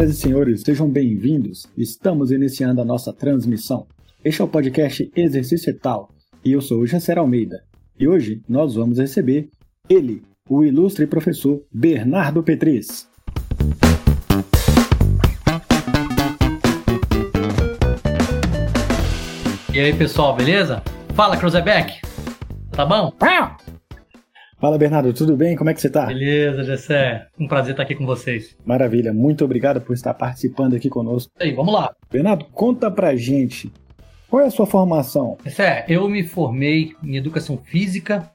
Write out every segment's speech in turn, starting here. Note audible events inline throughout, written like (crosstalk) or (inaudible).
Senhoras e senhores, sejam bem-vindos. Estamos iniciando a nossa transmissão. Este é o podcast Exercício Etal e eu sou o Jasser Almeida. E hoje nós vamos receber ele, o ilustre professor Bernardo Petris. E aí, pessoal, beleza? Fala, Cruzeback! Tá bom? Fala, Bernardo, tudo bem? Como é que você tá? Beleza, Gessé. Um prazer estar aqui com vocês. Maravilha, muito obrigado por estar participando aqui conosco. E aí, vamos lá. Bernardo, conta pra gente, qual é a sua formação? Gessé, eu me formei em Educação Física,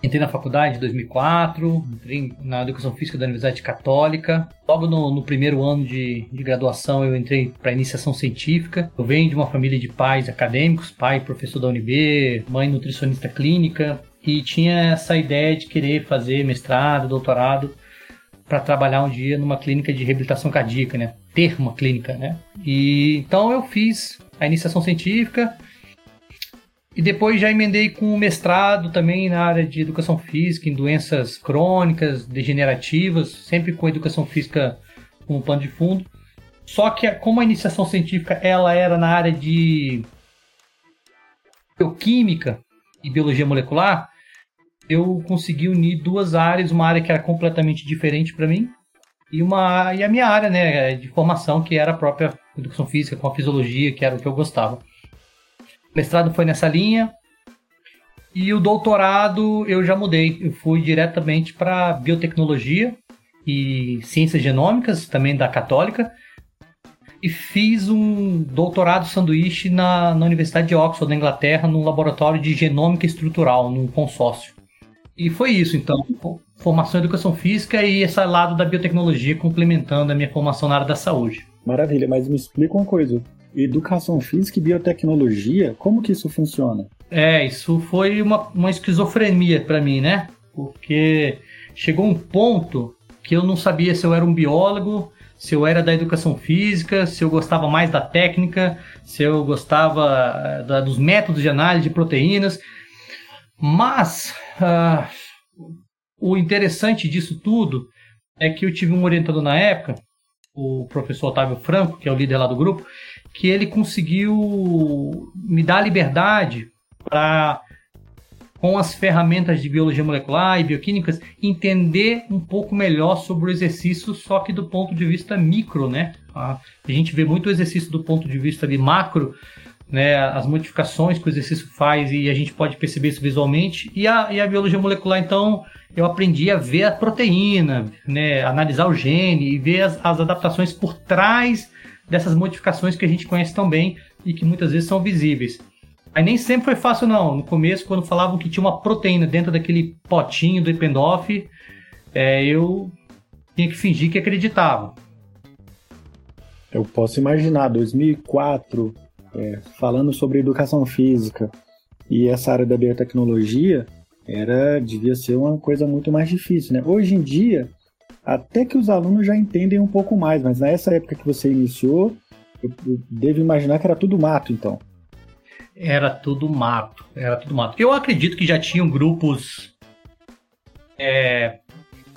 entrei na faculdade em 2004, entrei na Educação Física da Universidade Católica. Logo no, no primeiro ano de, de graduação eu entrei para iniciação científica. Eu venho de uma família de pais acadêmicos, pai professor da UNB, mãe nutricionista clínica, e tinha essa ideia de querer fazer mestrado, doutorado para trabalhar um dia numa clínica de reabilitação cardíaca, né? Ter uma clínica, né? E então eu fiz a iniciação científica e depois já emendei com o mestrado também na área de educação física em doenças crônicas, degenerativas, sempre com educação física como pano de fundo. Só que como a iniciação científica ela era na área de bioquímica e biologia molecular, eu consegui unir duas áreas, uma área que era completamente diferente para mim e uma e a minha área, né, de formação que era a própria educação física com a fisiologia, que era o que eu gostava. O mestrado foi nessa linha e o doutorado eu já mudei, eu fui diretamente para biotecnologia e ciências genômicas, também da Católica, e fiz um doutorado sanduíche na, na Universidade de Oxford, na Inglaterra, num laboratório de genômica estrutural, num consórcio. E foi isso, então. Formação em educação física e esse lado da biotecnologia complementando a minha formação na área da saúde. Maravilha, mas me explica uma coisa. Educação física e biotecnologia, como que isso funciona? É, isso foi uma, uma esquizofrenia para mim, né? Porque chegou um ponto que eu não sabia se eu era um biólogo, se eu era da educação física, se eu gostava mais da técnica, se eu gostava eh, da, dos métodos de análise de proteínas. Mas uh, o interessante disso tudo é que eu tive um orientador na época, o professor Otávio Franco, que é o líder lá do grupo, que ele conseguiu me dar liberdade para, com as ferramentas de biologia molecular e bioquímicas, entender um pouco melhor sobre o exercício, só que do ponto de vista micro, né? A gente vê muito o exercício do ponto de vista de macro, né, as modificações que o exercício faz e a gente pode perceber isso visualmente. E a, e a biologia molecular, então, eu aprendi a ver a proteína, né, analisar o gene e ver as, as adaptações por trás dessas modificações que a gente conhece tão bem e que muitas vezes são visíveis. Aí nem sempre foi fácil, não. No começo, quando falavam que tinha uma proteína dentro daquele potinho do Ependoff, é, eu tinha que fingir que acreditava. Eu posso imaginar, 2004, é, falando sobre educação física e essa área da biotecnologia, era devia ser uma coisa muito mais difícil, né? Hoje em dia, até que os alunos já entendem um pouco mais, mas nessa época que você iniciou, eu, eu devo imaginar que era tudo mato, então. Era tudo mato, era tudo mato. Eu acredito que já tinham grupos é,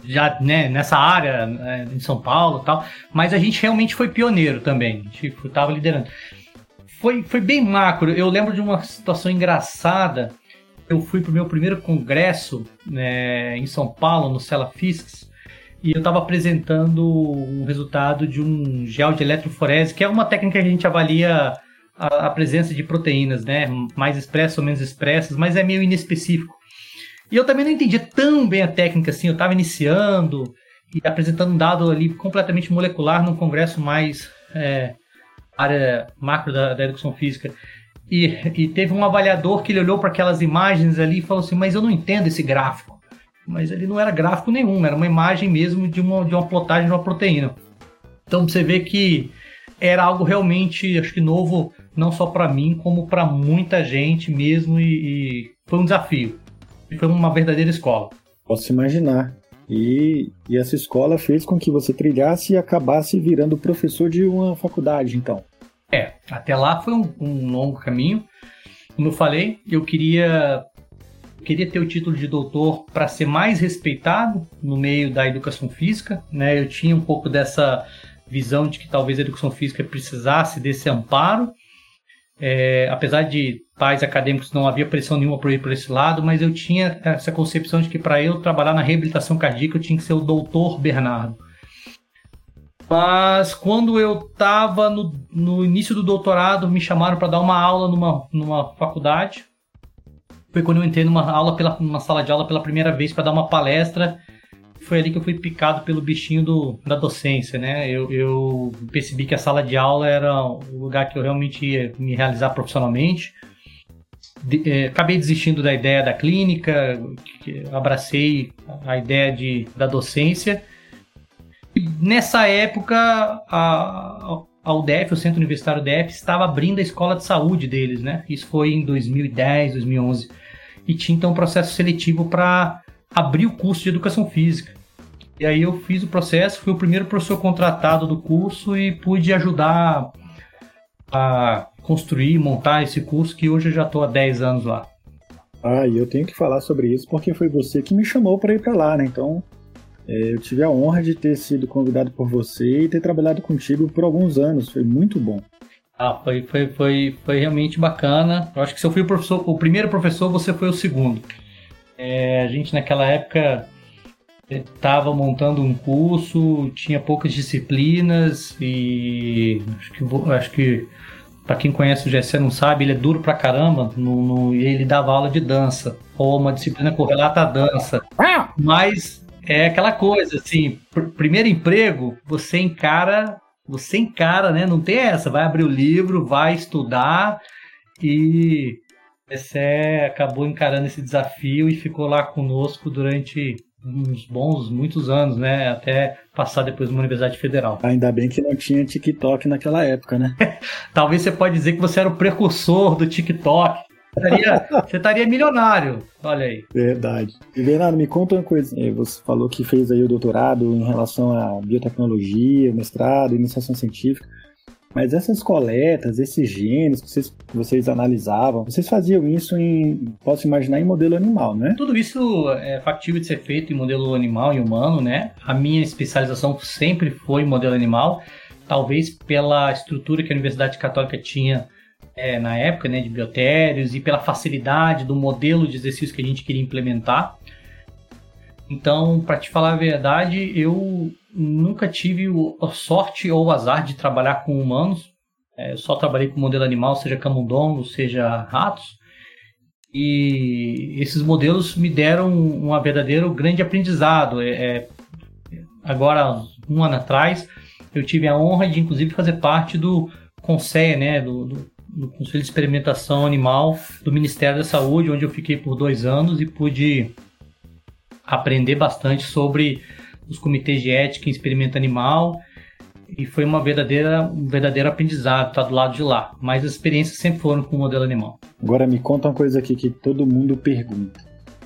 já né, nessa área né, em São Paulo tal, mas a gente realmente foi pioneiro também, a gente estava liderando foi, foi bem macro. Eu lembro de uma situação engraçada. Eu fui para o meu primeiro congresso né, em São Paulo, no Cela Fiscs, e eu estava apresentando um resultado de um gel de eletroforese, que é uma técnica que a gente avalia a, a presença de proteínas, né, mais expressas ou menos expressas, mas é meio inespecífico. E eu também não entendia tão bem a técnica assim, eu estava iniciando e apresentando um dado ali completamente molecular num congresso mais é, área macro da, da educação física. E, e, teve um avaliador que ele olhou para aquelas imagens ali e falou assim: Mas eu não entendo esse gráfico. Mas ele não era gráfico nenhum, era uma imagem mesmo de uma, de uma plotagem de uma proteína. Então você vê que era algo realmente, acho que novo, não só para mim, como para muita gente mesmo. E, e, foi um desafio. Foi uma verdadeira escola. Posso imaginar. E, e essa escola fez com que você trilhasse e acabasse virando professor de uma faculdade, então. É, até lá foi um, um longo caminho. Como eu falei, eu queria queria ter o título de doutor para ser mais respeitado no meio da educação física, né? Eu tinha um pouco dessa visão de que talvez a educação física precisasse desse amparo. É, apesar de pais acadêmicos não havia pressão nenhuma para ir por esse lado, mas eu tinha essa concepção de que para eu trabalhar na reabilitação cardíaca eu tinha que ser o doutor Bernardo. Mas quando eu estava no, no, início do doutorado, me chamaram para dar uma aula numa, numa faculdade. Foi quando eu entrei numa aula pela, numa sala de aula pela primeira vez para dar uma palestra. Foi ali que eu fui picado pelo bichinho do, da docência, né? Eu, eu percebi que a sala de aula era o lugar que eu realmente ia me realizar profissionalmente. De, é, acabei desistindo da ideia da clínica, abracei a ideia de, da docência nessa época, a, a UDF, o Centro Universitário UDF, estava abrindo a escola de saúde deles, né? Isso foi em 2010, 2011. E tinha então um processo seletivo para abrir o curso de educação física. E aí eu fiz o processo, fui o primeiro professor contratado do curso e pude ajudar a construir, montar esse curso que hoje eu já estou há 10 anos lá. Ah, e eu tenho que falar sobre isso porque foi você que me chamou para ir para lá, né? Então é, eu tive a honra de ter sido convidado por você e ter trabalhado contigo por alguns anos. Foi muito bom. Ah, foi, foi, foi, foi realmente bacana. Eu acho que se eu fui o, professor, o primeiro professor, você foi o segundo. É, a gente naquela época estava montando um curso, tinha poucas disciplinas e acho que, acho que para quem conhece o Gessé não sabe, ele é duro pra caramba no, no, ele dava aula de dança, ou uma disciplina correlata à dança. Mas é aquela coisa, assim, pr primeiro emprego, você encara, você encara, né? Não tem essa, vai abrir o livro, vai estudar e você acabou encarando esse desafio e ficou lá conosco durante uns bons, muitos anos, né? Até passar depois numa universidade federal. (laughs) Ainda bem que não tinha TikTok naquela época, né? (laughs) Talvez você pode dizer que você era o precursor do TikTok estaria, (laughs) você estaria milionário. Olha aí. Verdade. E Bernardo, me conta uma coisa. É, você falou que fez aí o doutorado em relação à biotecnologia, mestrado, iniciação científica. Mas essas coletas, esses genes que vocês, vocês analisavam, vocês faziam isso em, posso imaginar, em modelo animal, né? Tudo isso é factível de ser feito em modelo animal e humano, né? A minha especialização sempre foi em modelo animal, talvez pela estrutura que a Universidade Católica tinha é, na época, né, de biotérios e pela facilidade do modelo de exercício que a gente queria implementar. Então, para te falar a verdade, eu nunca tive a sorte ou o azar de trabalhar com humanos. É, eu só trabalhei com modelo animal, seja camundongo, seja ratos. E esses modelos me deram um verdadeiro grande aprendizado. É, é, agora, um ano atrás, eu tive a honra de, inclusive, fazer parte do CONSEA, né, do, do no Conselho de Experimentação Animal do Ministério da Saúde, onde eu fiquei por dois anos e pude aprender bastante sobre os comitês de ética em experimento animal e foi uma verdadeira, um verdadeiro aprendizado estar do lado de lá. Mas as experiências sempre foram com o modelo animal. Agora me conta uma coisa aqui que todo mundo pergunta.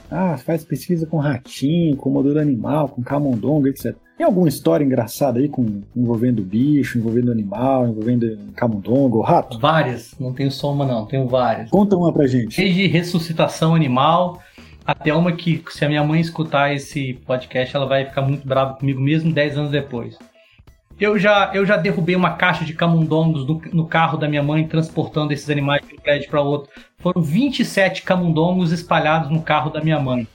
Ah, faz pesquisa com ratinho, com modelo animal, com camundongo, etc. Tem alguma história engraçada aí com envolvendo bicho, envolvendo animal, envolvendo camundongo ou rato? Várias, não tenho só uma não, tenho várias. Conta uma pra gente. Desde ressuscitação animal até uma que, se a minha mãe escutar esse podcast, ela vai ficar muito brava comigo mesmo 10 anos depois. Eu já, eu já derrubei uma caixa de camundongos no, no carro da minha mãe, transportando esses animais de um prédio para outro. Foram 27 camundongos espalhados no carro da minha mãe.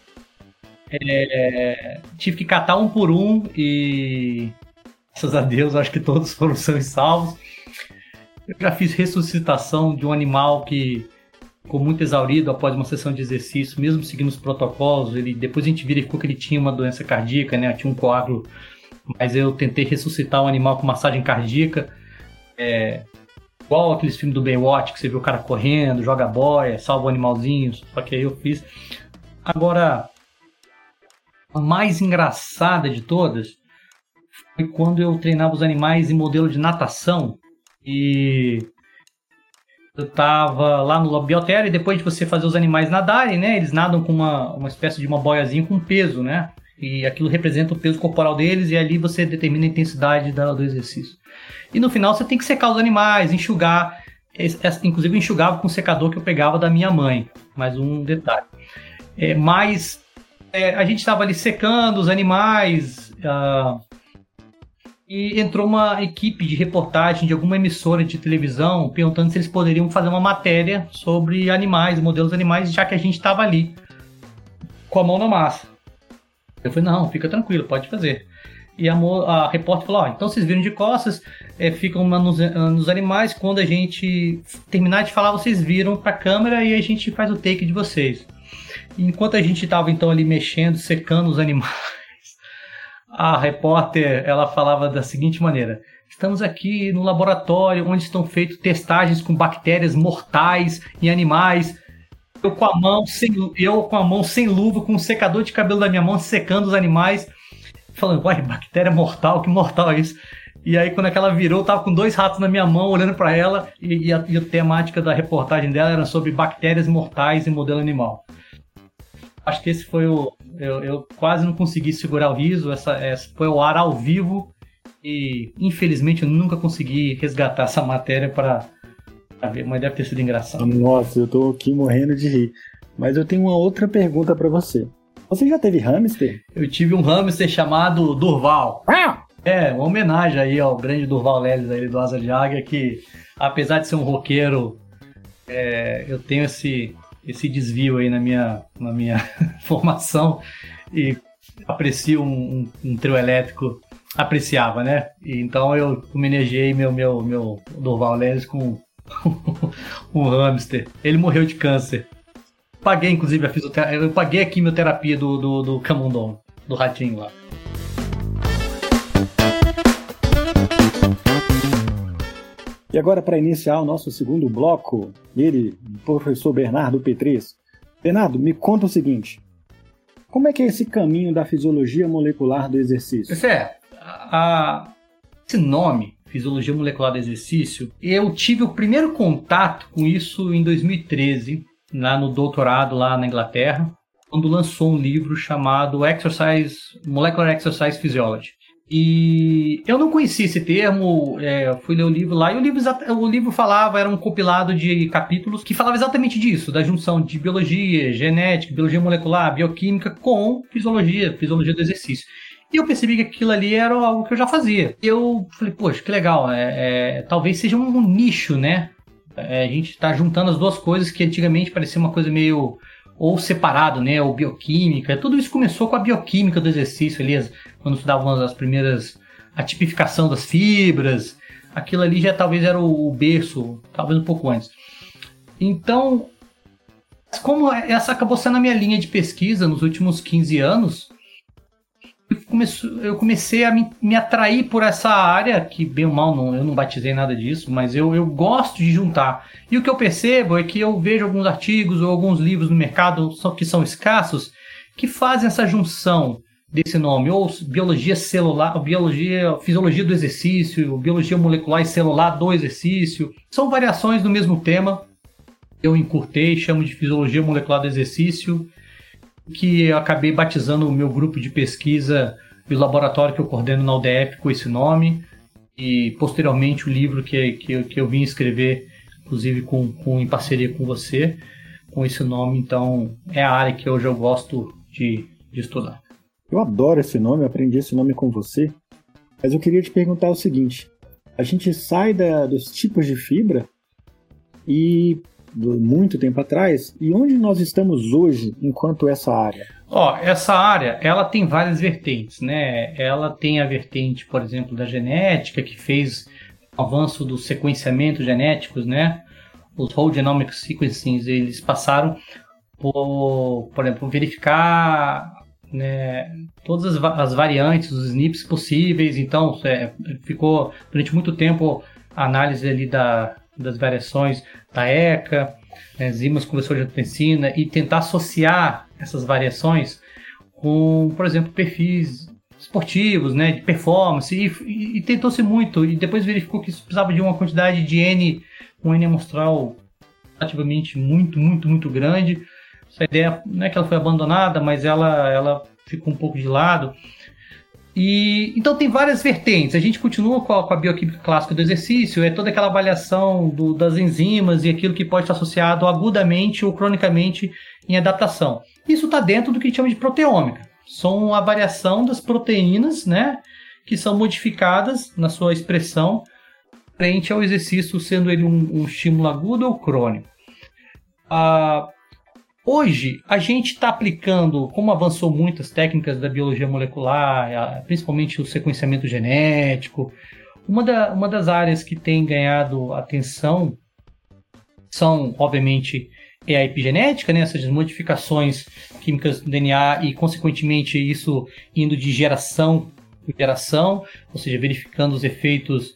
É, tive que catar um por um e. Graças a Deus, acho que todos foram sãos e salvos. Eu já fiz ressuscitação de um animal que ficou muito exaurido após uma sessão de exercício, mesmo seguindo os protocolos. Ele, depois a gente verificou que ele tinha uma doença cardíaca, né? Tinha um coágulo mas eu tentei ressuscitar um animal com massagem cardíaca. É, igual aqueles filmes do Baywatch, que você vê o cara correndo, joga boia, salva o animalzinho, só que aí eu fiz. Agora, a mais engraçada de todas foi quando eu treinava os animais em modelo de natação e eu tava lá no biotério e depois de você fazer os animais nadarem, né, eles nadam com uma, uma espécie de uma boiazinha com peso, né, e aquilo representa o peso corporal deles, e ali você determina a intensidade do exercício. E no final você tem que secar os animais, enxugar. Inclusive eu enxugava com o secador que eu pegava da minha mãe. Mais um detalhe. É, mas é, a gente estava ali secando os animais. Ah, e entrou uma equipe de reportagem de alguma emissora de televisão perguntando se eles poderiam fazer uma matéria sobre animais, modelos animais, já que a gente estava ali com a mão na massa. Eu falei, não, fica tranquilo, pode fazer. E a, a repórter falou: oh, então vocês viram de costas, é, ficam nos, nos, animais. Quando a gente terminar de falar, vocês viram para a câmera e a gente faz o take de vocês. Enquanto a gente estava então ali mexendo, secando os animais, a repórter ela falava da seguinte maneira: Estamos aqui no laboratório onde estão feitas testagens com bactérias mortais em animais. Eu com a mão sem eu com a mão sem luva, com um secador de cabelo da minha mão secando os animais falando, uai, bactéria mortal, que mortal é isso? E aí, quando aquela virou, eu tava com dois ratos na minha mão, olhando para ela, e, e, a, e, a, temática da reportagem dela era sobre bactérias mortais em modelo animal. Acho que esse foi o. Eu, eu quase não consegui segurar o riso, essa, essa foi o ar ao vivo, e infelizmente eu nunca consegui resgatar essa matéria para ver, mas deve ter sido engraçado. Nossa, eu tô aqui morrendo de rir. Mas eu tenho uma outra pergunta para você. Você já teve hamster? Eu tive um hamster chamado Durval. Ah! É, uma homenagem aí ao grande Durval Leles aí do Asa de Águia, que apesar de ser um roqueiro, é, eu tenho esse, esse desvio aí na minha, na minha (laughs) formação e aprecio um, um, um, trio elétrico, apreciava, né? E, então eu homenageei meu, meu, meu Durval Leles com (laughs) um hamster. Ele morreu de câncer paguei, inclusive, a fisioterapia. Eu paguei a quimioterapia do, do, do Camundon, do ratinho lá. E agora, para iniciar o nosso segundo bloco, ele, professor Bernardo Petris. Bernardo, me conta o seguinte: como é que é esse caminho da fisiologia molecular do exercício? Isso é, a, esse nome, fisiologia molecular do exercício, eu tive o primeiro contato com isso em 2013, lá no doutorado lá na Inglaterra, quando lançou um livro chamado Exercise Molecular Exercise Physiology. E eu não conhecia esse termo, é, fui ler o livro lá, e o livro, o livro falava, era um compilado de capítulos que falava exatamente disso, da junção de biologia, genética, biologia molecular, bioquímica com fisiologia, fisiologia do exercício. E eu percebi que aquilo ali era algo que eu já fazia. Eu falei, poxa, que legal, é, é talvez seja um nicho, né? É, a gente está juntando as duas coisas que antigamente parecia uma coisa meio ou separado, né, ou bioquímica. Tudo isso começou com a bioquímica do exercício ali, quando estudávamos as primeiras a tipificação das fibras. Aquilo ali já talvez era o berço, talvez um pouco antes. Então, como essa acabou sendo a minha linha de pesquisa nos últimos 15 anos, eu comecei a me, me, atrair por essa área, que bem ou mal não, eu não batizei nada disso, mas eu, eu gosto de juntar. E o que eu percebo é que eu vejo alguns artigos ou alguns livros no mercado que são escassos que fazem essa junção desse nome, ou biologia celular, biologia, fisiologia do exercício, biologia molecular e celular do exercício. São variações do mesmo tema. Eu encurtei, chamo de fisiologia molecular do exercício que eu acabei batizando o meu grupo de pesquisa e o laboratório que eu coordeno na UDF com esse nome. E posteriormente o livro que, que, que eu vim escrever, inclusive com, com, em parceria com você, com esse nome. Então é a área que hoje eu gosto de, de estudar. Eu adoro esse nome, aprendi esse nome com você. Mas eu queria te perguntar o seguinte: a gente sai da, dos tipos de fibra e muito tempo atrás e onde nós estamos hoje enquanto essa área? Ó, essa área, ela tem várias vertentes, né? Ela tem a vertente, por exemplo, da genética, que fez o avanço dos sequenciamentos genéticos, né? Os whole genomic sequencing, eles passaram por, por exemplo, verificar né, todas as, as, variantes, os SNPs possíveis. Então, é, ficou durante muito tempo a análise ali da, das variações da ECA, né, enzimas conversores de angiotensina, e tentar associar essas variações com, por exemplo, perfis esportivos, né, de performance, e, e, e tentou-se muito, e depois verificou que isso precisava de uma quantidade de N, um N amostral relativamente muito, muito, muito grande. Essa ideia não é que ela foi abandonada, mas ela, ela ficou um pouco de lado. E, então tem várias vertentes. A gente continua com a, com a bioquímica clássica do exercício, é toda aquela avaliação do, das enzimas e aquilo que pode estar associado agudamente ou cronicamente em adaptação. Isso está dentro do que a gente chama de proteômica. São a variação das proteínas, né? que são modificadas na sua expressão frente ao exercício, sendo ele um, um estímulo agudo ou crônico. Ah, hoje, a gente está aplicando, como avançou muitas técnicas da biologia molecular, principalmente o sequenciamento genético, uma, da, uma das áreas que tem ganhado atenção são, obviamente, é a epigenética, né? essas modificações químicas do DNA e, consequentemente, isso indo de geração em geração, ou seja, verificando os efeitos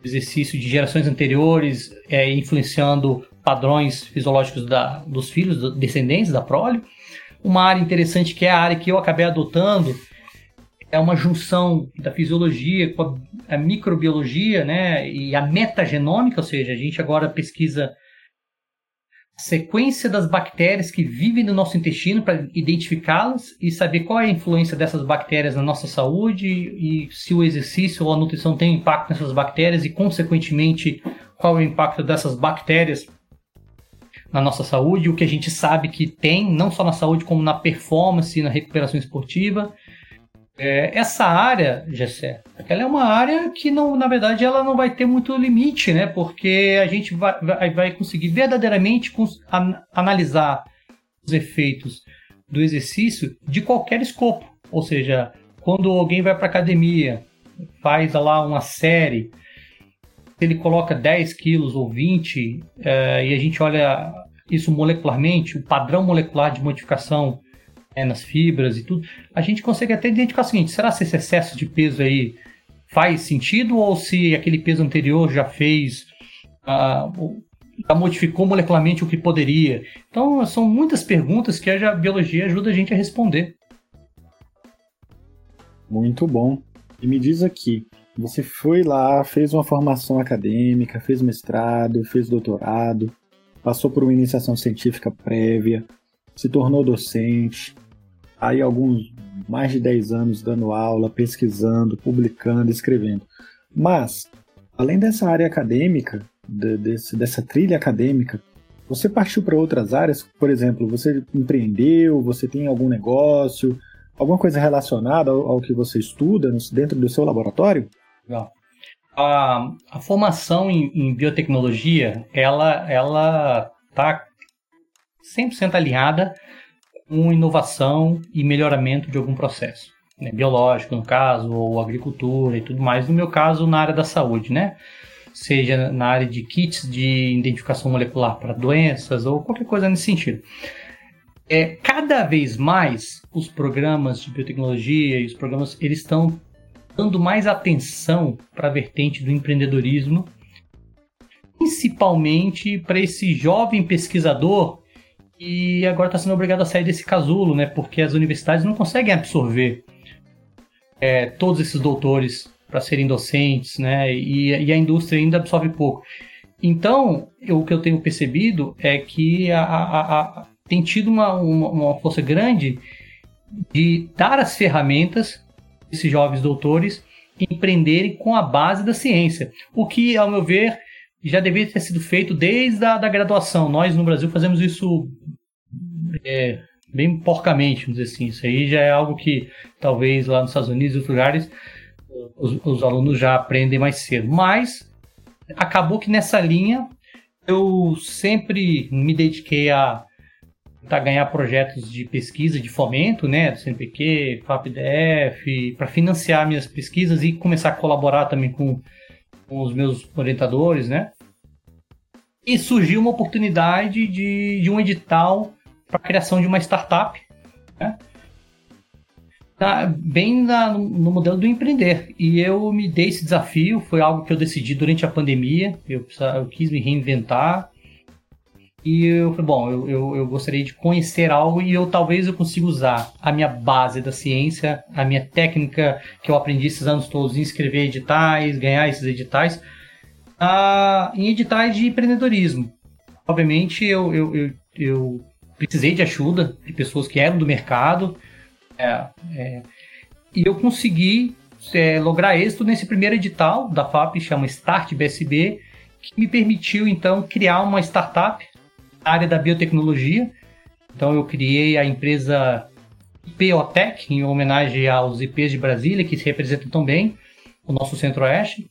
do exercício de gerações anteriores, é, influenciando padrões fisiológicos da, dos filhos, descendentes da prole. Uma área interessante que é a área que eu acabei adotando é uma junção da fisiologia com a, a microbiologia né, e a metagenômica, ou seja, a gente agora pesquisa sequência das bactérias que vivem no nosso intestino para identificá-las e saber qual é a influência dessas bactérias na nossa saúde e se o exercício ou a nutrição tem impacto nessas bactérias e, consequentemente, qual é o impacto dessas bactérias na nossa saúde, o que a gente sabe que tem, não só na saúde, como na performance na recuperação esportiva. É, essa área, Gessé, ela é uma área que, não, na verdade, ela não vai ter muito limite, né? Porque a gente vai, vai, conseguir verdadeiramente cons an analisar os efeitos do exercício de qualquer escopo. Ou seja, quando alguém vai para academia, faz lá uma série, ele coloca 10 quilos ou 20, é, e a gente olha isso molecularmente, o padrão molecular de modificação é, nas fibras e tudo, a gente consegue até identificar o seguinte: será se esse excesso de peso aí faz sentido ou se aquele peso anterior já fez. Uh, já modificou molecularmente o que poderia? Então, são muitas perguntas que a biologia ajuda a gente a responder. Muito bom. E me diz aqui, você foi lá, fez uma formação acadêmica, fez mestrado, fez doutorado, passou por uma iniciação científica prévia, se tornou docente, aí alguns mais de 10 anos dando aula, pesquisando, publicando, escrevendo. Mas, além dessa área acadêmica, de, desse, dessa trilha acadêmica, você partiu para outras áreas? Por exemplo, você empreendeu, você tem algum negócio, alguma coisa relacionada ao, ao que você estuda dentro do seu laboratório? Legal. A, a formação em, em, biotecnologia, ela ela está 100% alinhada com inovação e melhoramento de algum processo. Né? Biológico, no caso, ou agricultura e tudo mais. No meu caso, na área da saúde, né? Seja na área de kits de identificação molecular para doenças ou qualquer coisa nesse sentido. É, cada vez mais os programas de biotecnologia e os programas eles estão dando mais atenção para a vertente do empreendedorismo, principalmente para esse jovem pesquisador e agora está sendo obrigado a sair desse casulo, né? Porque as universidades não conseguem absorver é, todos esses doutores para serem docentes, né? E, e, a indústria ainda absorve pouco. Então, eu, o que eu tenho percebido é que a, a, a, tem tido uma, uma, uma força grande de dar as ferramentas esses jovens doutores empreenderem com a base da ciência. O que, ao meu ver, já deveria ter sido feito desde a da graduação. Nós, no Brasil, fazemos isso é, bem porcamente, vamos dizer assim. Isso aí já é algo que talvez lá nos Estados Unidos e outros lugares os, os alunos já aprendem mais cedo. Mas acabou que nessa linha eu sempre me dediquei a para ganhar projetos de pesquisa, de fomento, né, do CNPq, FAPDF, para financiar minhas pesquisas e começar a colaborar também com, com os meus orientadores, né. E surgiu uma oportunidade de, de um edital para a criação de uma startup, né, tá bem na, no modelo do empreender. E eu me dei esse desafio, foi algo que eu decidi durante a pandemia, eu, eu quis me reinventar, e eu falei, bom, eu, eu, eu, gostaria de conhecer algo e eu talvez eu consiga usar a minha base da ciência, a minha técnica que eu aprendi esses anos todos em escrever editais, ganhar esses editais, uh, em editais de empreendedorismo. Obviamente eu, eu, eu, eu, precisei de ajuda de pessoas que eram do mercado é, é, e eu consegui é, lograr êxito nesse primeiro edital da FAP, chama Start BSB, que me permitiu então criar uma startup área da biotecnologia. Então eu criei a empresa IPOTEC, em homenagem aos IPs de Brasília, que se representam tão bem. o nosso centro-oeste,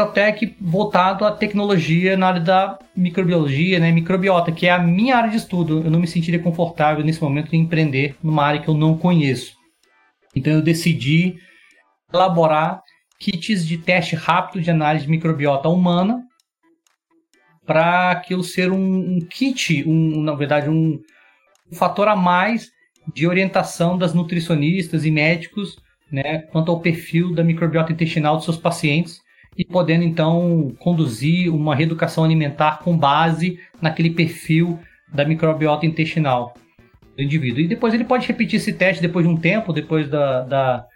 OTEC voltado à tecnologia na área da microbiologia, né, microbiota, que é a minha área de estudo. Eu não me sentiria confortável nesse momento em empreender numa área que eu não conheço. Então eu decidi elaborar kits de teste rápido de análise de microbiota humana para aquilo ser um, um kit, um, na verdade, um, um fator a mais de orientação das nutricionistas e médicos né, quanto ao perfil da microbiota intestinal dos seus pacientes e podendo então conduzir uma reeducação alimentar com base naquele perfil da microbiota intestinal do indivíduo. E depois ele pode repetir esse teste depois de um tempo, depois da, da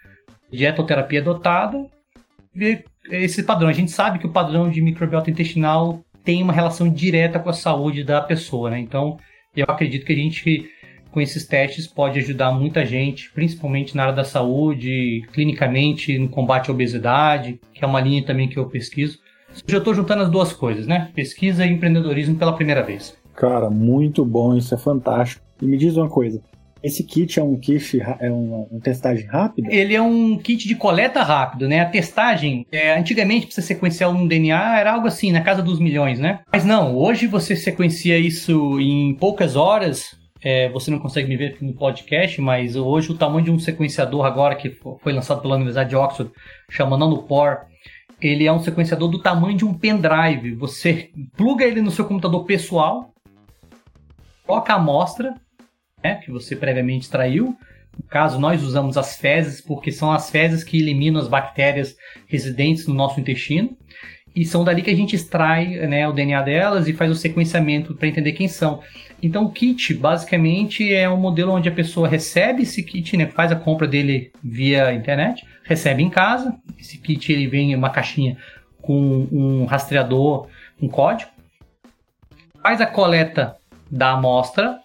dietoterapia adotada, ver esse padrão. A gente sabe que o padrão de microbiota intestinal tem uma relação direta com a saúde da pessoa, né? Então, eu acredito que a gente com esses testes pode ajudar muita gente, principalmente na área da saúde, clinicamente no combate à obesidade, que é uma linha também que eu pesquiso. Eu estou juntando as duas coisas, né? Pesquisa e empreendedorismo pela primeira vez. Cara, muito bom, isso é fantástico. E me diz uma coisa, esse kit é um kit, é uma, uma, testagem rápida? Ele é um kit de coleta rápido, né? A testagem, é, antigamente, para você sequenciar um DNA, era algo assim, na casa dos milhões, né? Mas não, hoje você sequencia isso em poucas horas. É, você não consegue me ver no podcast, mas hoje o tamanho de um sequenciador agora que foi lançado pela Universidade de Oxford, chama NanoPore, ele é um sequenciador do tamanho de um pendrive. Você pluga ele no seu computador pessoal, coloca a amostra, né, que você previamente extraiu. No caso, nós usamos as fezes, porque são as fezes que eliminam as bactérias residentes no nosso intestino. E são dali que a gente extrai né, o DNA delas e faz o sequenciamento para entender quem são. Então, o kit, basicamente, é um modelo onde a pessoa recebe esse kit, né, faz a compra dele via internet, recebe em casa. Esse kit ele vem em uma caixinha com um rastreador, um código. Faz a coleta da amostra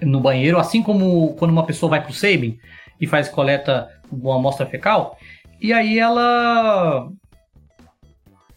no banheiro, assim como quando uma pessoa vai para o Sabin e faz coleta de uma amostra fecal, e aí ela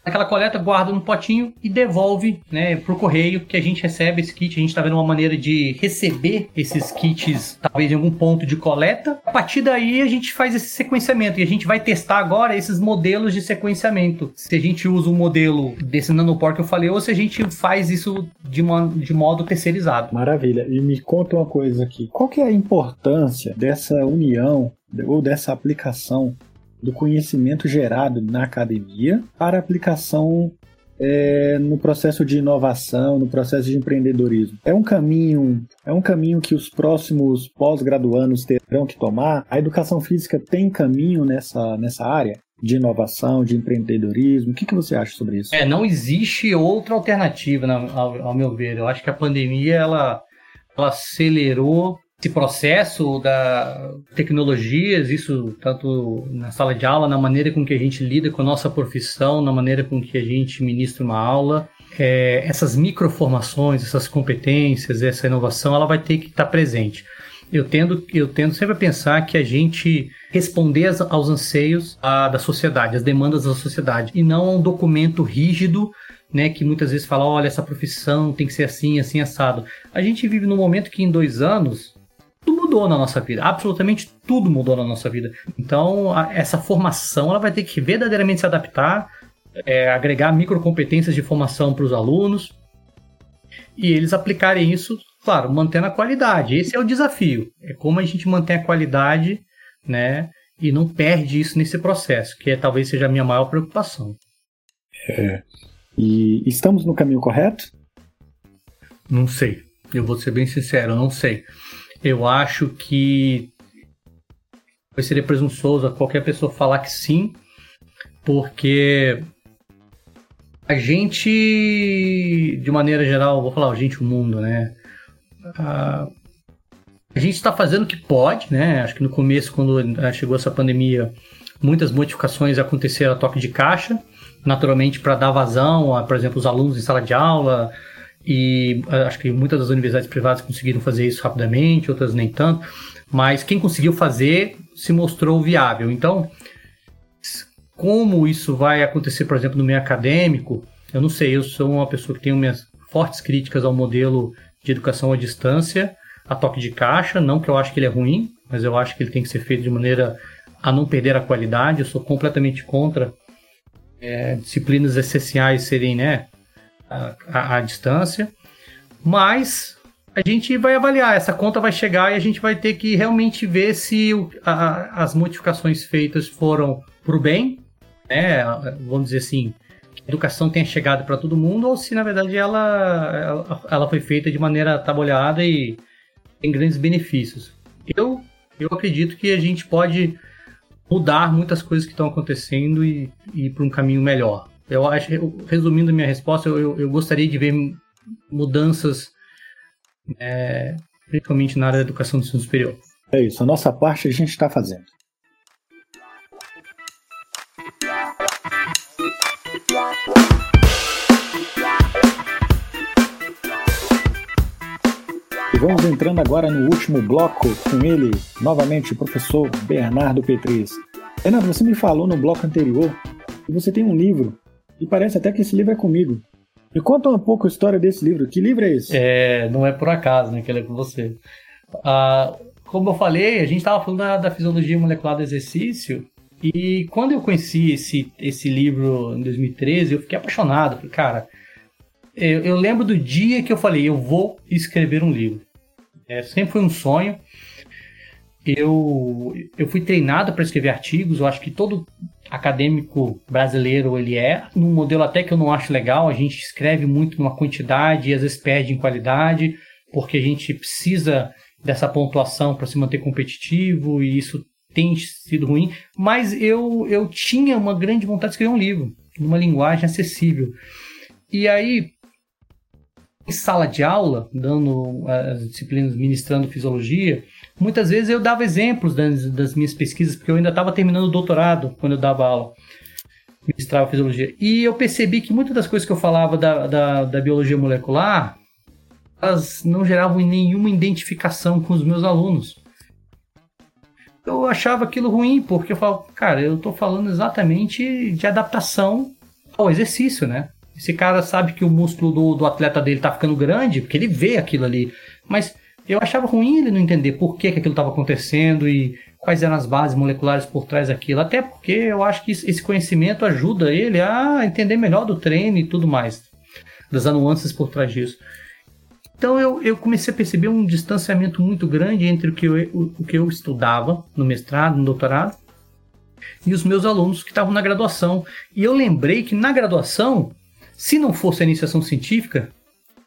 aquela coleta guarda no potinho e devolve né, pro correio que a gente recebe esse kit. A gente está vendo uma maneira de receber esses kits, talvez em algum ponto de coleta. A partir daí a gente faz esse sequenciamento e a gente vai testar agora esses modelos de sequenciamento. Se a gente usa um modelo desse nanopor que eu falei ou se a gente faz isso de, uma, de modo terceirizado. Maravilha. E me conta uma coisa aqui. Qual que é a importância dessa união ou dessa aplicação do conhecimento gerado na academia para aplicação é, no processo de inovação, no processo de empreendedorismo. É um caminho, é um caminho que os próximos pós-graduandos terão que tomar. A educação física tem caminho nessa, nessa área? de inovação, de empreendedorismo. O que, que você acha sobre isso? É, não existe outra alternativa, ao, ao meu ver. Eu acho que a pandemia ela, ela acelerou esse processo da tecnologias, isso tanto na sala de aula, na maneira com que a gente lida com a nossa profissão, na maneira com que a gente ministra uma aula, é, essas microformações, essas competências, essa inovação, ela vai ter que estar presente. Eu tendo, eu tendo sempre a pensar que a gente responder aos anseios a, da sociedade, às demandas da sociedade, e não a um documento rígido né, que muitas vezes fala, olha, essa profissão tem que ser assim, assim, assado. A gente vive num momento que em dois anos mudou na nossa vida, absolutamente tudo mudou na nossa vida. Então, a, essa formação ela vai ter que verdadeiramente se adaptar, é, agregar microcompetências de formação para os alunos e eles aplicarem isso, claro, mantendo a qualidade. Esse é o desafio. É como a gente mantém a qualidade, né? E não perde isso nesse processo, que é, talvez seja a minha maior preocupação. É. E estamos no caminho correto? Não sei. Eu vou ser bem sincero, não sei. Eu acho que seria presunçoso a qualquer pessoa falar que sim, porque a gente, de maneira geral, vou falar a gente, o mundo, né? A, gente está fazendo o que pode, né? Acho que no começo, quando chegou essa pandemia, muitas modificações aconteceram a toque de caixa, naturalmente para dar vazão a, por exemplo, os alunos em sala de aula, e eh, acho que muitas das universidades privadas conseguiram fazer isso rapidamente, outras nem tanto, mas quem conseguiu fazer se mostrou viável. Então, como isso vai acontecer, por exemplo, no meio acadêmico, eu não sei, eu sou uma pessoa que tem minhas fortes críticas ao modelo de educação à distância, a toque de caixa, não que eu acho que ele é ruim, mas eu acho que ele tem que ser feito de maneira a não perder a qualidade. Eu sou completamente contra é, disciplinas essenciais serem né, a, a, distância. Mas a gente vai avaliar, essa conta vai chegar e a gente vai ter que realmente ver se a, as modificações feitas foram para o bem, né? vamos dizer assim, que a educação tenha chegado para todo mundo, ou se na verdade ela, ela, ela, foi feita de maneira tabuleada e tem grandes benefícios. Eu, eu acredito que a gente pode mudar muitas coisas que estão acontecendo e, e ir para um caminho melhor. Eu acho, resumindo a minha resposta, eu, eu gostaria de ver mudanças é, principalmente na área da educação do ensino superior. É isso, a nossa parte a gente está fazendo. E vamos entrando agora no último bloco com ele, novamente, o professor Bernardo Petris. Bernardo, você me falou no bloco anterior que você tem um livro, e parece até que esse livro é comigo. Me conta um pouco a história desse livro. Que livro é esse? É, não é por acaso, né, que ele é com você. Ah, como eu falei, a gente estava falando da, fisiologia molecular do exercício e quando eu conheci esse, esse livro em 2013, eu fiquei apaixonado. Falei, cara, eu, eu, lembro do dia que eu falei, eu vou escrever um livro. É, sempre foi um sonho. Eu, eu fui treinado para escrever artigos. Eu acho que todo acadêmico brasileiro ele é, num modelo até que eu não acho legal, a gente escreve muito numa quantidade e às vezes perde em qualidade, porque a gente precisa dessa pontuação para se manter competitivo e isso tem sido ruim, mas eu, eu tinha uma grande vontade de escrever um livro, numa linguagem acessível. E aí, em sala de aula, dando as disciplinas, ministrando fisiologia, Muitas vezes eu dava exemplos das, das minhas pesquisas, porque eu ainda estava terminando o doutorado quando eu dava aula, ministrava fisiologia. E eu percebi que muitas das coisas que eu falava da, da, da biologia molecular, elas não geravam nenhuma identificação com os meus alunos. Eu achava aquilo ruim, porque eu falava, cara, eu estou falando exatamente de adaptação ao exercício, né? Esse cara sabe que o músculo do, do atleta dele está ficando grande, porque ele vê aquilo ali. Mas eu achava ruim ele não entender por que, que aquilo estava acontecendo e quais eram as bases moleculares por trás daquilo. Até porque eu acho que esse conhecimento ajuda ele a entender melhor do treino e tudo mais, das nuances por trás disso. Então eu, eu comecei a perceber um distanciamento muito grande entre o que, eu, o, o que eu estudava no mestrado, no doutorado, e os meus alunos que estavam na graduação. E eu lembrei que na graduação, se não fosse a iniciação científica,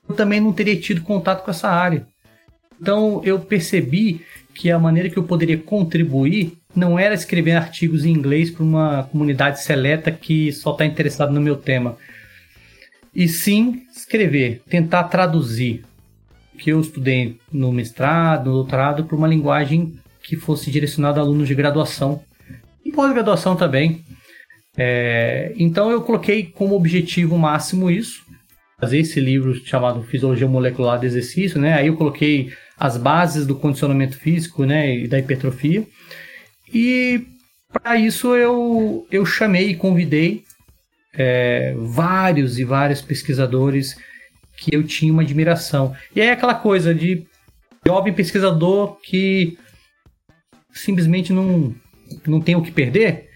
eu também não teria tido contato com essa área. Então eu percebi que a maneira que eu poderia contribuir não era escrever artigos em inglês para uma comunidade seleta que só está interessada no meu tema, e sim escrever, tentar traduzir o que eu estudei no mestrado, no doutorado, para uma linguagem que fosse direcionada a alunos de graduação e pós-graduação também. É, então eu coloquei como objetivo máximo isso, fazer esse livro chamado Fisiologia Molecular do Exercício, né? Aí eu coloquei as bases do condicionamento físico né, e da hipertrofia. E para isso eu, eu chamei e convidei é, vários e vários pesquisadores que eu tinha uma admiração. E é aquela coisa de jovem pesquisador que simplesmente não, não tem o que perder.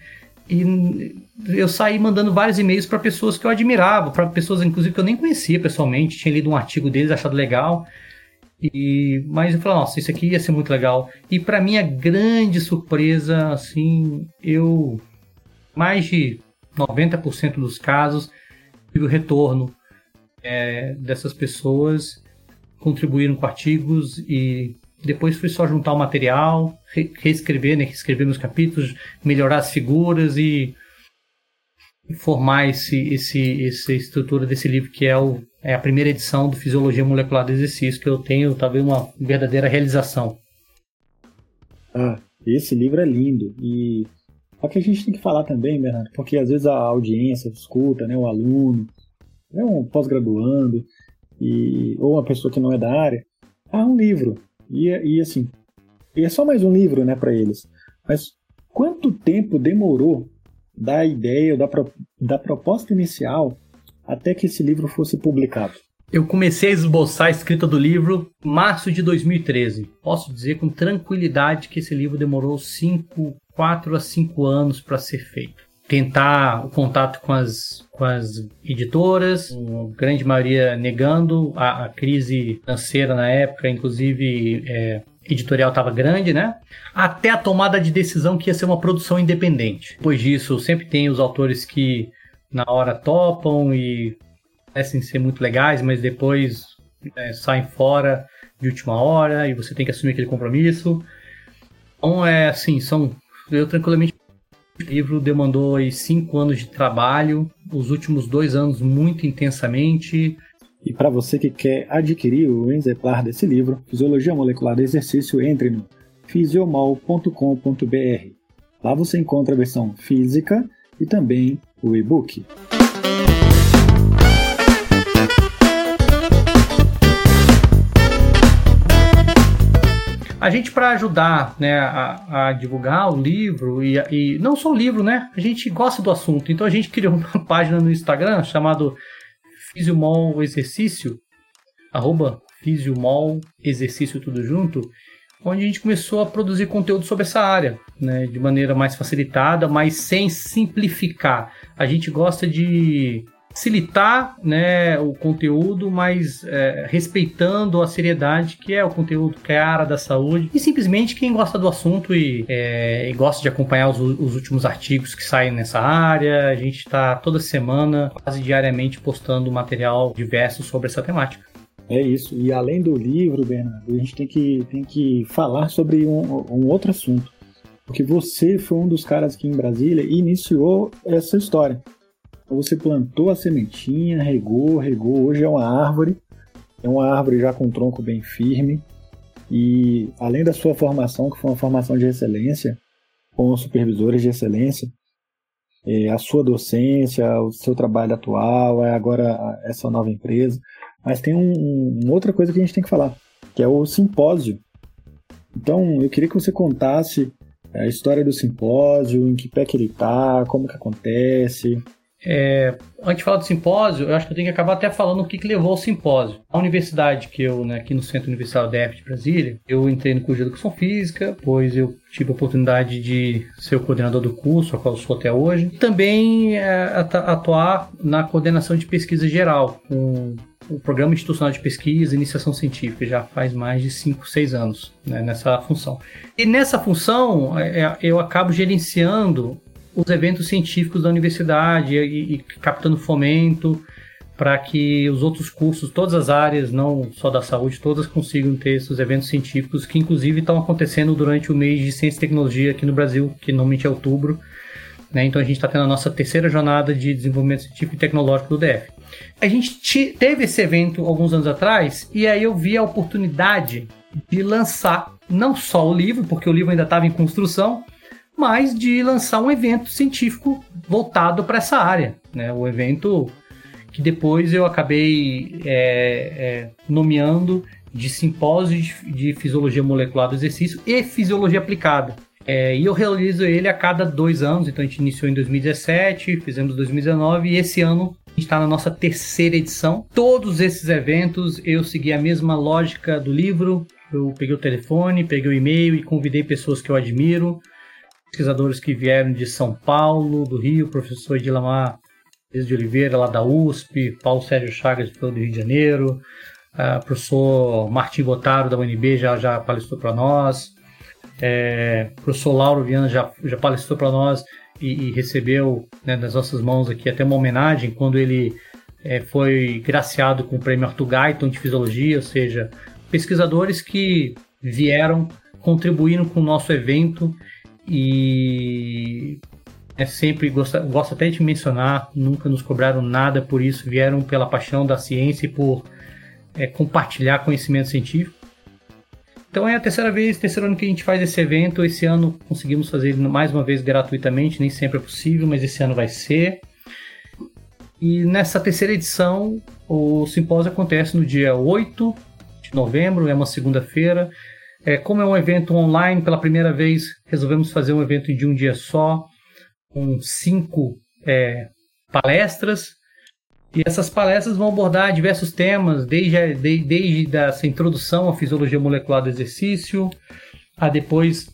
E eu saí mandando vários e-mails para pessoas que eu admirava, para pessoas inclusive que eu nem conhecia pessoalmente, tinha lido um artigo deles, achado legal. E, mas eu falei, nossa, isso aqui ia ser muito legal. E para minha grande surpresa, assim, eu mais de 90% dos casos tive o retorno é, dessas pessoas contribuíram com artigos e depois foi só juntar o material, reescrever, né, reescrever meus capítulos, melhorar as figuras e formar esse, esse, essa estrutura desse livro que é, o, é a primeira edição do Fisiologia Molecular do Exercício, que eu tenho talvez uma verdadeira realização. Ah, esse livro é lindo e só que a gente tem que falar também, Bernardo, porque às vezes a audiência escuta, né, o aluno, é um pós-graduando e ou uma pessoa que não é da área, ah, um livro e, e assim, e é só mais um livro, né, para eles. Mas quanto tempo demorou da ideia, da, pro, da proposta inicial, até que esse livro fosse publicado? Eu comecei a esboçar a escrita do livro em março de 2013. Posso dizer com tranquilidade que esse livro demorou 5, 4 a 5 anos para ser feito. Tentar o contato com as, com as editoras, a grande maioria negando a, a crise financeira na época, inclusive é, editorial estava grande, né? Até a tomada de decisão que ia ser uma produção independente. Depois disso, sempre tem os autores que na hora topam e parecem ser muito legais, mas depois é, saem fora de última hora e você tem que assumir aquele compromisso. Então é assim, são eu tranquilamente o livro demandou aí cinco anos de trabalho, os últimos dois anos muito intensamente. E para você que quer adquirir o exemplar desse livro, Fisiologia Molecular do Exercício, entre no fisiomol.com.br. Lá você encontra a versão física e também o e-book. A gente, para ajudar né, a, a, divulgar o livro, e, e, não só o livro, né? A gente gosta do assunto. Então a gente criou uma (laughs) página no Instagram chamado Fisiomol Exercício, arroba Fisiomol Exercício tudo junto, onde a gente começou a produzir conteúdo sobre essa área, né, de maneira mais facilitada, mas sem simplificar. A gente gosta de facilitar né, o conteúdo, mas é, respeitando a seriedade que é o conteúdo, que é da saúde. E simplesmente quem gosta do assunto e, é, e gosta de acompanhar os, os, últimos artigos que saem nessa área, a gente está toda semana, quase diariamente, postando material diverso sobre essa temática. É isso. E além do livro, Bernardo, a gente tem que, tem que falar sobre um, um outro assunto. Porque você foi um dos caras que em Brasília iniciou essa história. Você plantou a sementinha, regou, regou. Hoje é uma árvore. É uma árvore já com um tronco bem firme. E além da sua formação, que foi uma formação de excelência, com supervisores de excelência, é, a sua docência, o seu trabalho atual, é agora essa nova empresa. Mas tem um, uma outra coisa que a gente tem que falar, que é o simpósio. Então, eu queria que você contasse a história do simpósio, em que pé que ele está, como que acontece, é, antes de falar do simpósio, eu acho que eu tenho que acabar até falando o que, que levou ao simpósio. A universidade que eu, né, aqui no Centro Universitário DF de Brasília, eu entrei no curso de Educação Física, pois eu tive a oportunidade de ser o coordenador do curso, a qual eu sou até hoje. Também é, atuar na coordenação de pesquisa geral, com o Programa Institucional de Pesquisa e Iniciação Científica, já faz mais de 5, 6 anos né, nessa função. E nessa função, é, eu acabo gerenciando os eventos científicos da universidade e, e captando fomento para que os outros cursos, todas as áreas, não só da saúde, todas consigam ter esses eventos científicos que inclusive estão acontecendo durante o mês de ciência e tecnologia aqui no Brasil, que normalmente é outubro. Né? Então a gente está tendo a nossa terceira jornada de desenvolvimento científico e tecnológico do DF. A gente teve esse evento alguns anos atrás e aí eu vi a oportunidade de lançar não só o livro, porque o livro ainda estava em construção, mas de lançar um evento científico voltado para essa área. Né? O evento que depois eu acabei é, é, nomeando de simpósio de fisiologia molecular do exercício e fisiologia aplicada. É, e eu realizo ele a cada dois anos, então a gente iniciou em 2017, fizemos 2019 e esse ano está na nossa terceira edição. Todos esses eventos eu segui a mesma lógica do livro. Eu peguei o telefone, peguei o e-mail e convidei pessoas que eu admiro, pesquisadores que vieram de São Paulo, do Rio, professor Dilamar de Oliveira, lá da USP, Paulo Sérgio Chagas, do Rio de Janeiro, uh, professor Martim Botaro, da UNB, já, já palestrou para nós, é, professor Lauro Viana já, já palestrou para nós e, e recebeu né, nas nossas mãos aqui até uma homenagem quando ele é, foi graciado com o prêmio Arthur Guyton de Fisiologia, ou seja, pesquisadores que vieram, contribuíram com o nosso evento e é sempre gosto, gosto até de mencionar, nunca nos cobraram nada por isso, vieram pela paixão da ciência e por é, compartilhar conhecimento científico. Então é a terceira vez, terceiro ano que a gente faz esse evento. Esse ano conseguimos fazer mais uma vez gratuitamente, nem sempre é possível, mas esse ano vai ser. E nessa terceira edição, o simpósio acontece no dia 8 de novembro, é uma segunda-feira. É, como é um evento online, pela primeira vez resolvemos fazer um evento de um dia só, com cinco é, palestras. E essas palestras vão abordar diversos temas, desde, de, desde essa introdução à fisiologia molecular do exercício, a depois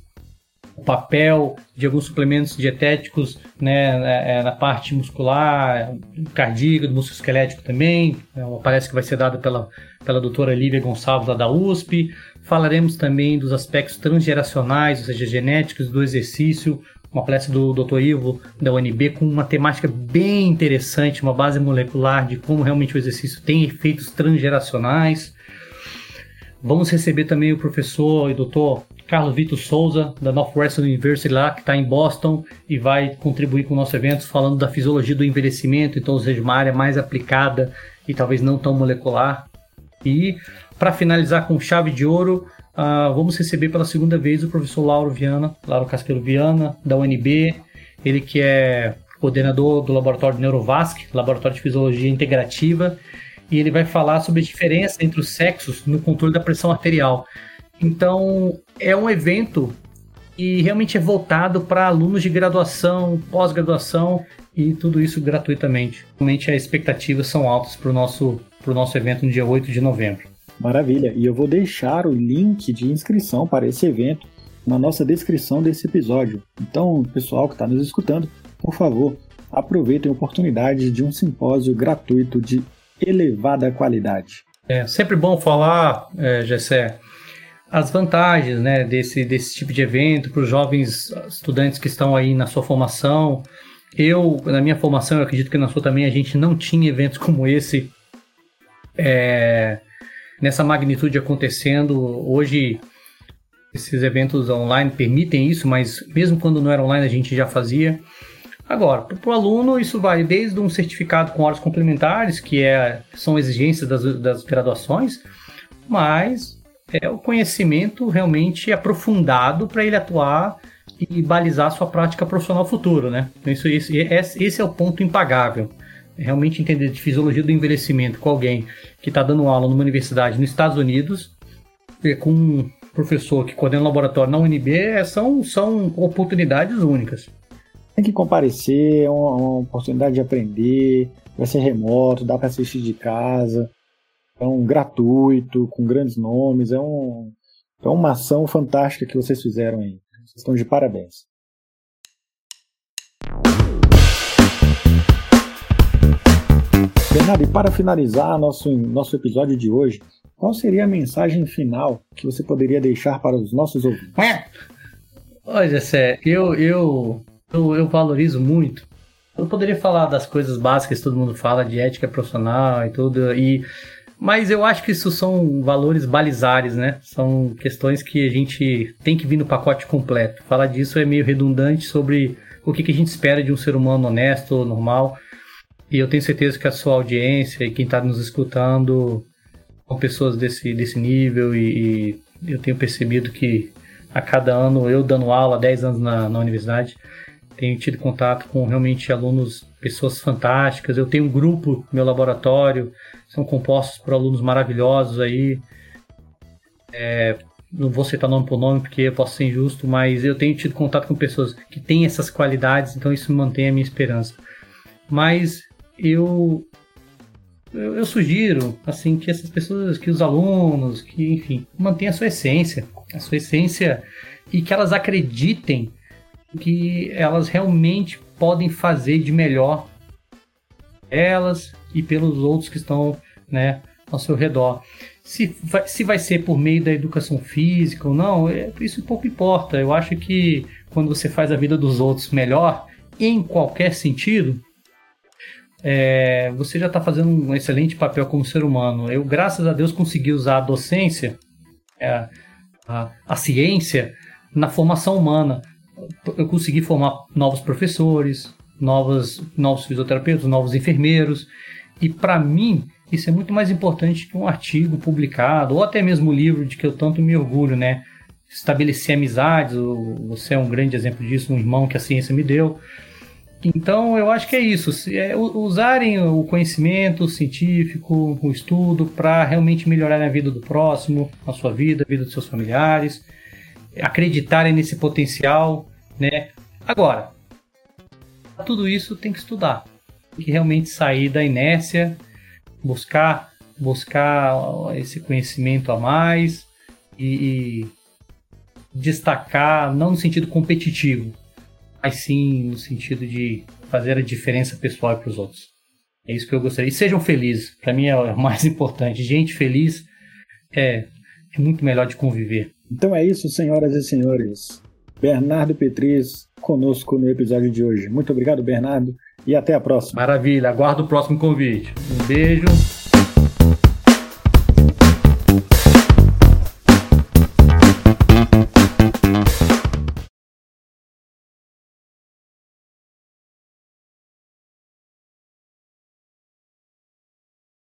o papel de alguns suplementos dietéticos né, é, é, na parte muscular, cardíaca, do músculo esquelético também. É, parece que vai ser dado pela, pela doutora Lívia Gonçalves lá da USP. Falaremos também dos aspectos transgeracionais, ou seja, genéticos do exercício, uma palestra do Dr. Ivo da UNB com uma temática bem interessante, uma base molecular de como realmente o exercício tem efeitos transgeracionais. Vamos receber também o professor e doutor Carlos Vitor Souza, da Northwestern University lá, que está em Boston e vai contribuir com o nosso evento falando da fisiologia do envelhecimento, então, ou seja, uma área mais aplicada e talvez não tão molecular. E, para finalizar com chave de ouro, uh, vamos receber pela segunda vez o professor Lauro Viana, Lauro Castelo Viana, da UNB, ele que é coordenador do laboratório Neurovasc, laboratório de fisiologia integrativa, e ele vai falar sobre a diferença entre os sexos no controle da pressão arterial. Então, é um evento e realmente é voltado para alunos de graduação, pós-graduação e tudo isso gratuitamente. Realmente as expectativas são altas para o nosso, nosso evento no dia 8 de novembro. Maravilha, e eu vou deixar o link de inscrição para esse evento na nossa descrição desse episódio. Então, pessoal que está nos escutando, por favor, aproveitem a oportunidade de um simpósio gratuito de elevada qualidade. É sempre bom falar, é, Gessé, as vantagens né, desse, desse tipo de evento para os jovens estudantes que estão aí na sua formação. Eu, na minha formação, eu acredito que na sua também, a gente não tinha eventos como esse é, nessa magnitude acontecendo. Hoje, esses eventos online permitem isso, mas mesmo quando não era online, a gente já fazia. Agora, para o aluno, isso vai desde um certificado com horas complementares, que é, são exigências das, das graduações, mas é o conhecimento realmente aprofundado para ele atuar e balizar sua prática profissional futuro, né? Então isso, esse, esse é o ponto impagável. Realmente entender de fisiologia do envelhecimento com alguém que está dando aula numa universidade nos Estados Unidos, com um professor que coordena um laboratório na UNB, é, são, são oportunidades únicas. Tem que comparecer, é uma, uma oportunidade de aprender, vai ser remoto, dá para assistir de casa. É um gratuito, com grandes nomes. É, um, é uma ação fantástica que vocês fizeram aí. Vocês estão de parabéns. Bernardo, e para finalizar nosso, nosso episódio de hoje, qual seria a mensagem final que você poderia deixar para os nossos ouvintes? Olha, Sé, eu, eu, eu, eu valorizo muito. Eu poderia falar das coisas básicas que todo mundo fala, de ética profissional e tudo, e mas eu acho que isso são valores balizares, né? São questões que a gente tem que vir no pacote completo. Falar disso é meio redundante sobre o que, a gente espera de um ser humano honesto, normal. E eu tenho certeza que a sua audiência e quem está nos escutando são pessoas desse, desse nível e, e, eu tenho percebido que a cada ano, eu dando aula, 10 anos na, na universidade, tenho tido contato com realmente alunos, pessoas fantásticas. Eu tenho um grupo, meu laboratório, são compostos por alunos maravilhosos aí. É, não vou citar nome por nome porque eu posso ser injusto, mas eu tenho tido contato com pessoas que têm essas qualidades, então isso mantém a minha esperança. Mas eu, eu, sugiro assim que essas pessoas, que os alunos, que enfim, mantenham a sua essência, a sua essência e que elas acreditem que elas realmente podem fazer de melhor elas e pelos outros que estão né, ao seu redor. Se vai, se vai ser por meio da educação física ou não, é, isso pouco importa. Eu acho que quando você faz a vida dos outros melhor, em qualquer sentido, é, você já está fazendo um excelente papel como ser humano. Eu, graças a Deus, consegui usar a docência, é, a, a ciência, na formação humana. Eu consegui formar novos professores, novos, novos fisioterapeutas, novos enfermeiros. E para mim, isso é muito mais importante que um artigo publicado, ou até mesmo um livro de que eu tanto me orgulho, né? Estabelecer amizades, você é um grande exemplo disso, um irmão que a ciência me deu. Então, eu acho que é isso. É, usarem o conhecimento científico, o estudo, para realmente melhorar a vida do próximo, a sua vida, a vida dos seus familiares, acreditarem nesse potencial, né? Agora, tudo isso tem que estudar, tem que realmente sair da inércia, buscar buscar esse conhecimento a mais e, destacar, não no sentido competitivo, mas sim no sentido de fazer a diferença pessoal para os outros. É isso que eu gostaria. E sejam felizes. Para mim é o mais (laughs) importante. Gente feliz é, é muito melhor de conviver. Então é isso, senhoras e senhores. Bernardo Petris conosco no episódio de hoje. Muito obrigado, Bernardo, e até a próxima. Maravilha, aguardo o próximo convite. Um beijo.